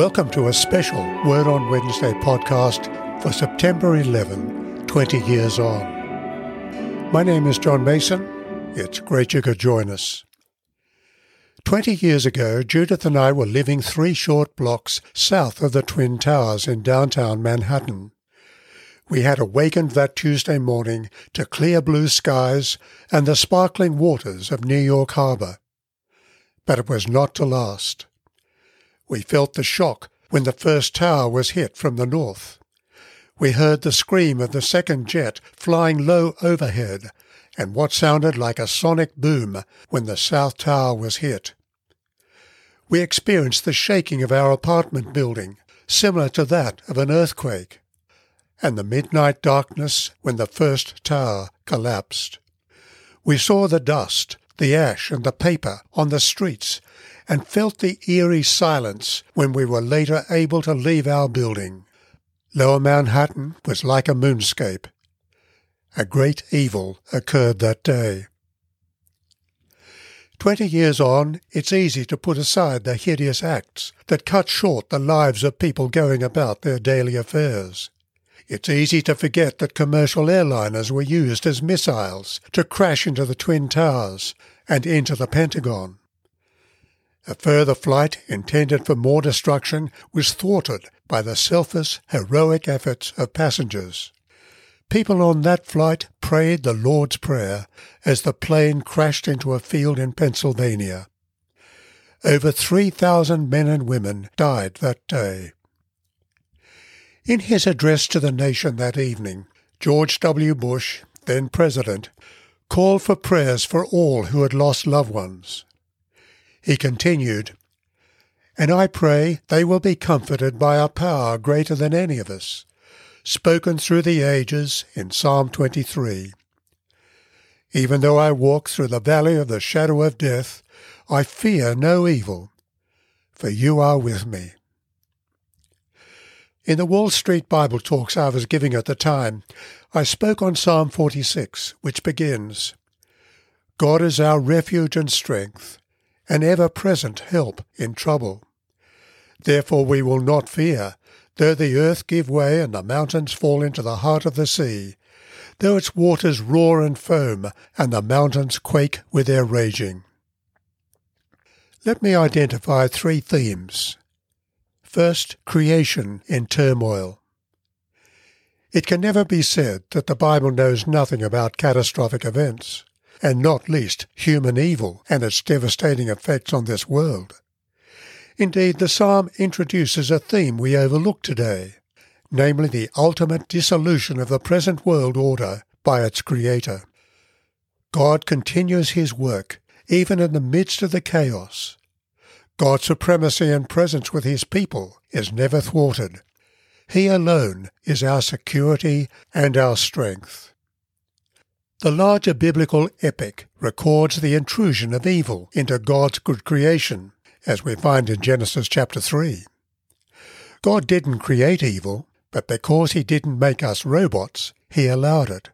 Welcome to a special Word on Wednesday podcast for September 11, 20 years on. My name is John Mason. It's great you could join us. Twenty years ago, Judith and I were living three short blocks south of the Twin Towers in downtown Manhattan. We had awakened that Tuesday morning to clear blue skies and the sparkling waters of New York Harbor. But it was not to last. We felt the shock when the first tower was hit from the north. We heard the scream of the second jet flying low overhead and what sounded like a sonic boom when the south tower was hit. We experienced the shaking of our apartment building, similar to that of an earthquake, and the midnight darkness when the first tower collapsed. We saw the dust, the ash, and the paper on the streets and felt the eerie silence when we were later able to leave our building. Lower Manhattan was like a moonscape. A great evil occurred that day. Twenty years on, it's easy to put aside the hideous acts that cut short the lives of people going about their daily affairs. It's easy to forget that commercial airliners were used as missiles to crash into the Twin Towers and into the Pentagon. A further flight intended for more destruction was thwarted by the selfless, heroic efforts of passengers. People on that flight prayed the Lord's Prayer as the plane crashed into a field in Pennsylvania. Over 3,000 men and women died that day. In his address to the nation that evening, George W. Bush, then President, called for prayers for all who had lost loved ones. He continued, And I pray they will be comforted by a power greater than any of us, spoken through the ages in Psalm 23. Even though I walk through the valley of the shadow of death, I fear no evil, for you are with me. In the Wall Street Bible talks I was giving at the time, I spoke on Psalm 46, which begins, God is our refuge and strength, an ever-present help in trouble. Therefore we will not fear, though the earth give way and the mountains fall into the heart of the sea, though its waters roar and foam, and the mountains quake with their raging. Let me identify three themes. First, creation in turmoil. It can never be said that the Bible knows nothing about catastrophic events and not least human evil and its devastating effects on this world. Indeed, the psalm introduces a theme we overlook today, namely the ultimate dissolution of the present world order by its creator. God continues his work even in the midst of the chaos. God's supremacy and presence with his people is never thwarted. He alone is our security and our strength. The larger biblical epic records the intrusion of evil into God's good creation, as we find in Genesis chapter 3. God didn't create evil, but because he didn't make us robots, he allowed it.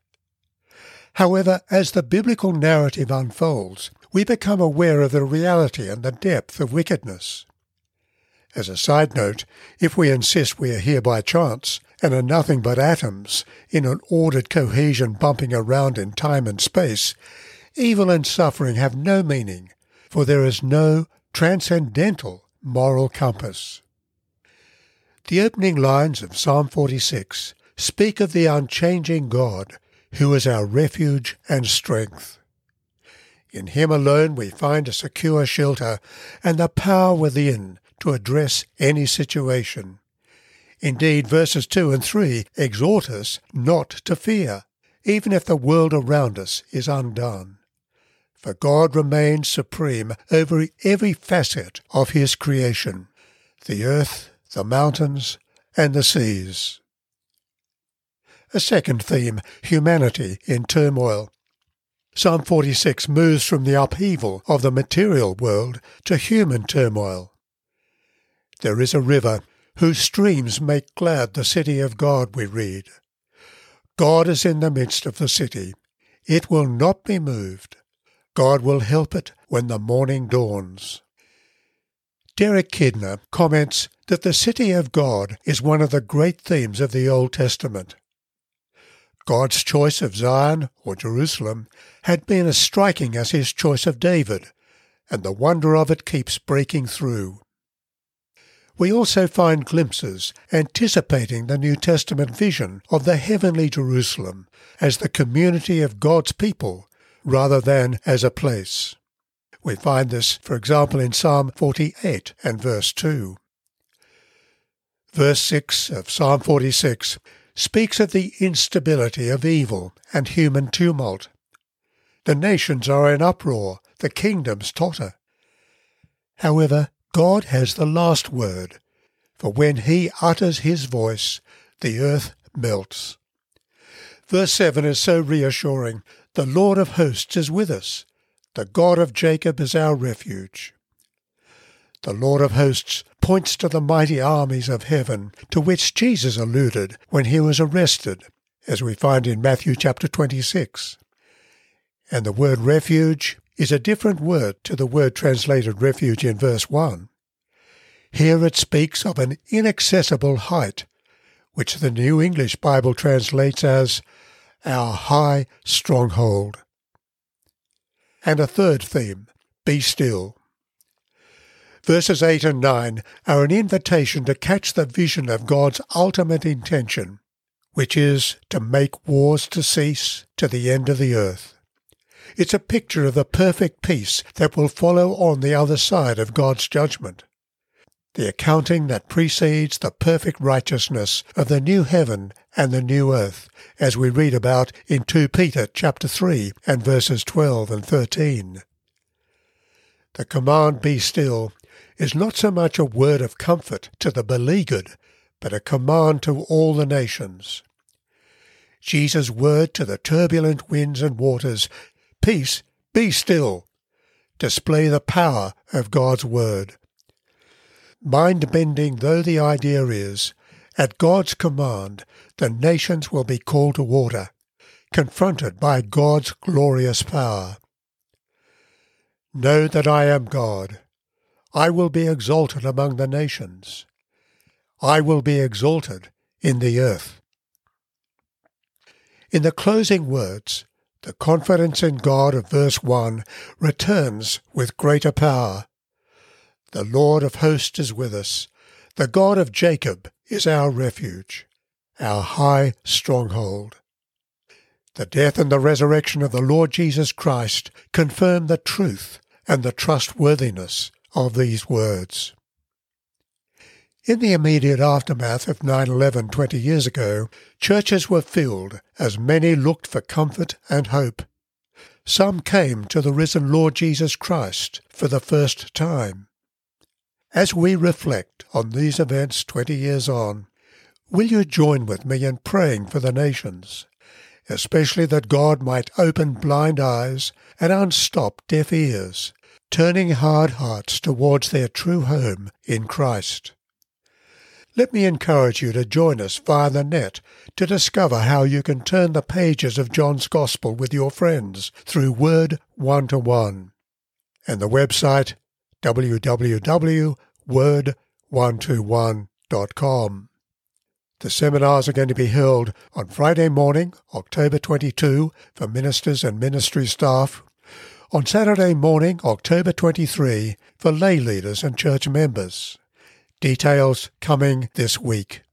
However, as the biblical narrative unfolds, we become aware of the reality and the depth of wickedness. As a side note, if we insist we are here by chance, and are nothing but atoms in an ordered cohesion bumping around in time and space, evil and suffering have no meaning, for there is no transcendental moral compass. The opening lines of Psalm 46 speak of the unchanging God, who is our refuge and strength. In Him alone we find a secure shelter and the power within to address any situation. Indeed, verses 2 and 3 exhort us not to fear, even if the world around us is undone. For God remains supreme over every facet of His creation the earth, the mountains, and the seas. A second theme humanity in turmoil. Psalm 46 moves from the upheaval of the material world to human turmoil. There is a river whose streams make glad the city of God, we read. God is in the midst of the city. It will not be moved. God will help it when the morning dawns. Derek Kidner comments that the city of God is one of the great themes of the Old Testament. God's choice of Zion, or Jerusalem, had been as striking as his choice of David, and the wonder of it keeps breaking through. We also find glimpses anticipating the New Testament vision of the heavenly Jerusalem as the community of God's people rather than as a place. We find this, for example, in Psalm 48 and verse 2. Verse 6 of Psalm 46 speaks of the instability of evil and human tumult. The nations are in uproar, the kingdoms totter. However, God has the last word, for when he utters his voice, the earth melts. Verse 7 is so reassuring. The Lord of hosts is with us. The God of Jacob is our refuge. The Lord of hosts points to the mighty armies of heaven to which Jesus alluded when he was arrested, as we find in Matthew chapter 26. And the word refuge is a different word to the word translated refuge in verse 1. Here it speaks of an inaccessible height, which the New English Bible translates as our high stronghold and a third theme, Be Still. Verses 8 and 9 are an invitation to catch the vision of God's ultimate intention, which is to make wars to cease to the end of the earth. It's a picture of the perfect peace that will follow on the other side of God's judgment. The accounting that precedes the perfect righteousness of the new heaven and the new earth, as we read about in 2 Peter chapter 3 and verses 12 and 13. The command be still is not so much a word of comfort to the beleaguered, but a command to all the nations. Jesus' word to the turbulent winds and waters, Peace, be still, display the power of God's word. Mind bending though the idea is, at God's command, the nations will be called to order, confronted by God's glorious power. Know that I am God. I will be exalted among the nations. I will be exalted in the earth. In the closing words, the confidence in God of verse 1 returns with greater power. The Lord of hosts is with us. The God of Jacob is our refuge, our high stronghold. The death and the resurrection of the Lord Jesus Christ confirm the truth and the trustworthiness of these words. In the immediate aftermath of 9-11 20 years ago, churches were filled as many looked for comfort and hope. Some came to the risen Lord Jesus Christ for the first time. As we reflect on these events 20 years on, will you join with me in praying for the nations, especially that God might open blind eyes and unstop deaf ears, turning hard hearts towards their true home in Christ? Let me encourage you to join us via the net to discover how you can turn the pages of John's Gospel with your friends through Word One to One. And the website www.word121.com. The seminars are going to be held on Friday morning, October 22, for ministers and ministry staff, on Saturday morning, October 23, for lay leaders and church members. Details coming this week.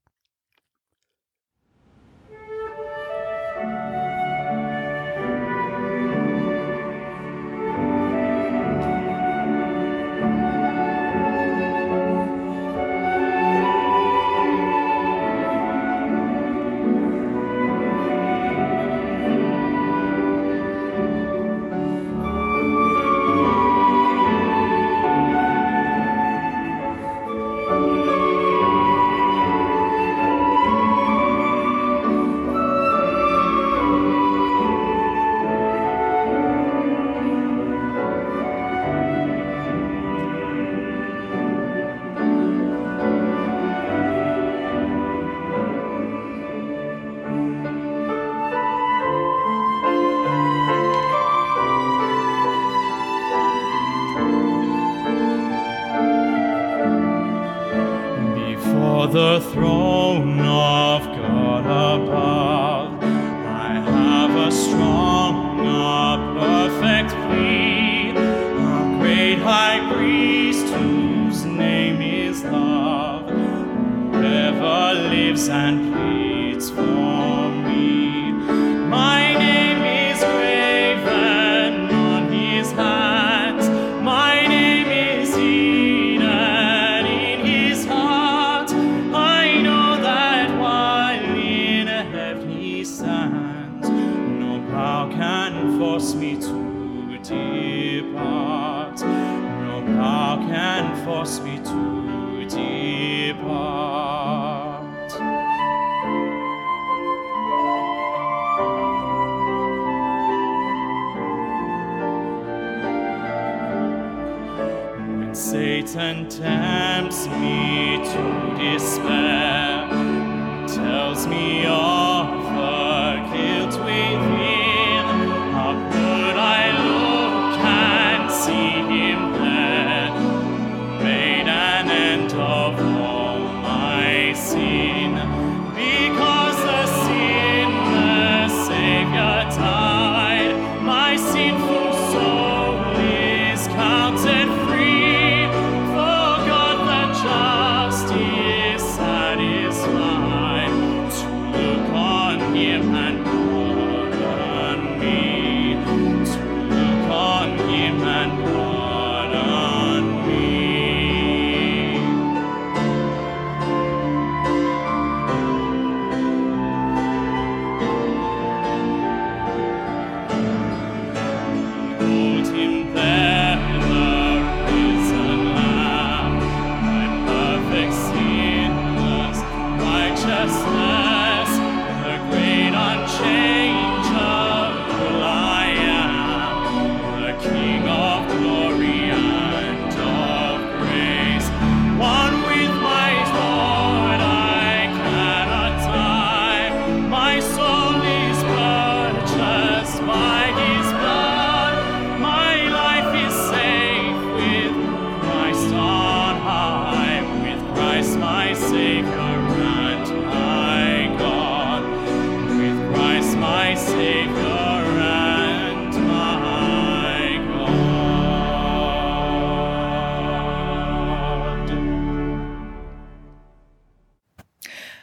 Satan tempts me to despair, tells me of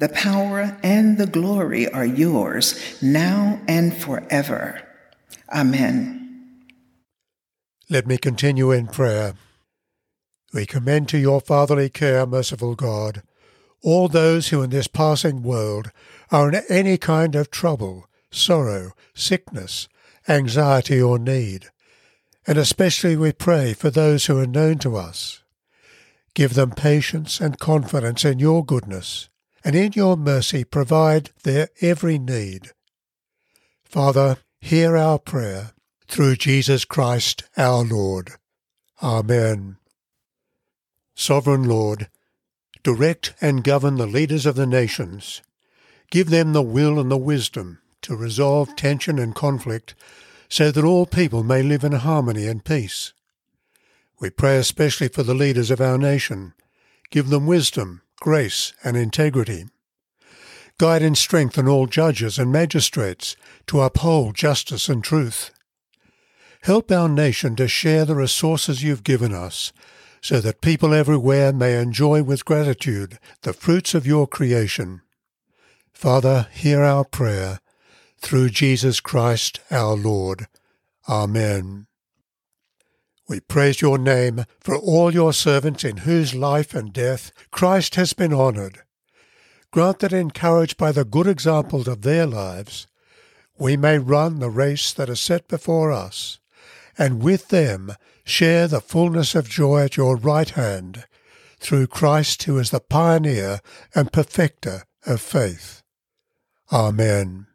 the power, and the glory are yours, now and forever. Amen. Let me continue in prayer. We commend to your fatherly care, merciful God, all those who in this passing world are in any kind of trouble, sorrow, sickness, anxiety, or need. And especially we pray for those who are known to us. Give them patience and confidence in your goodness, and in your mercy provide their every need. Father, hear our prayer through Jesus Christ our Lord. Amen. Sovereign Lord, direct and govern the leaders of the nations. Give them the will and the wisdom to resolve tension and conflict so that all people may live in harmony and peace. We pray especially for the leaders of our nation. Give them wisdom, grace, and integrity. Guide and strengthen all judges and magistrates to uphold justice and truth. Help our nation to share the resources you've given us so that people everywhere may enjoy with gratitude the fruits of your creation. Father, hear our prayer through Jesus Christ our Lord. Amen. We praise your name for all your servants in whose life and death Christ has been honoured. Grant that, encouraged by the good examples of their lives, we may run the race that is set before us, and with them share the fullness of joy at your right hand, through Christ who is the pioneer and perfecter of faith. Amen.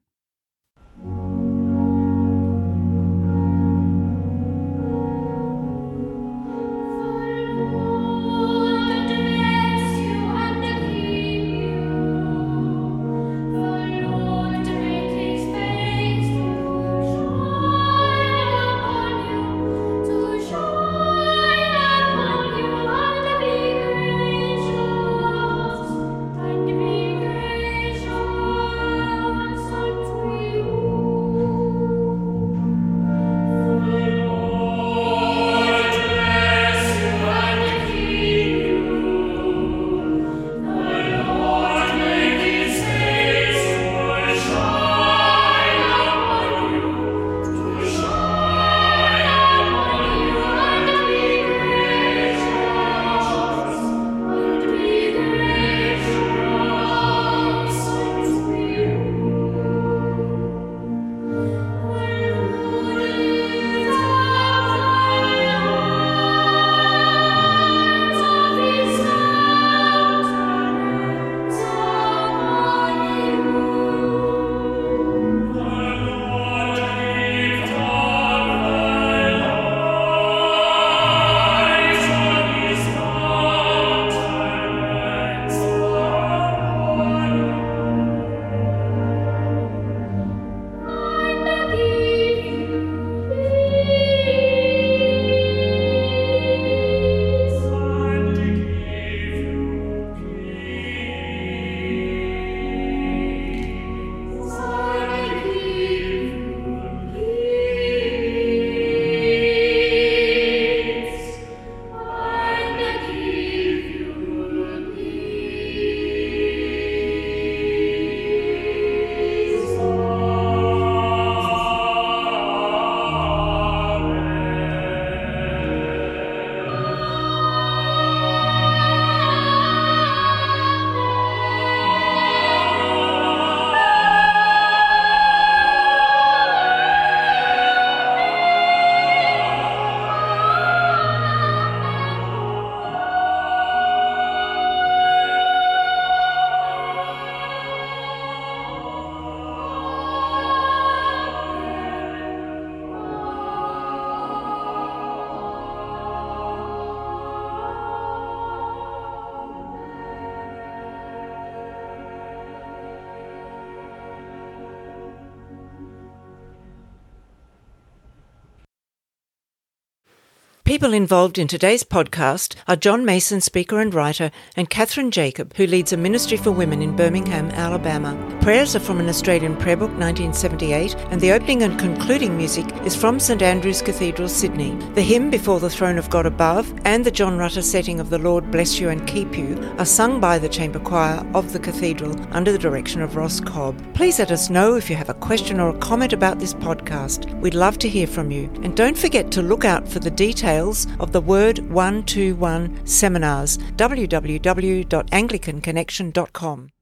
People involved in today's podcast are John Mason, speaker and writer, and Catherine Jacob, who leads a ministry for women in Birmingham, Alabama. Prayers are from an Australian prayer book, 1978, and the opening and concluding music is from St Andrew's Cathedral, Sydney. The hymn Before the Throne of God Above and the John Rutter setting of The Lord Bless You and Keep You are sung by the chamber choir of the cathedral under the direction of Ross Cobb. Please let us know if you have a question or a comment about this podcast. We'd love to hear from you. And don't forget to look out for the details of the Word 121 seminars, www.anglicanconnection.com.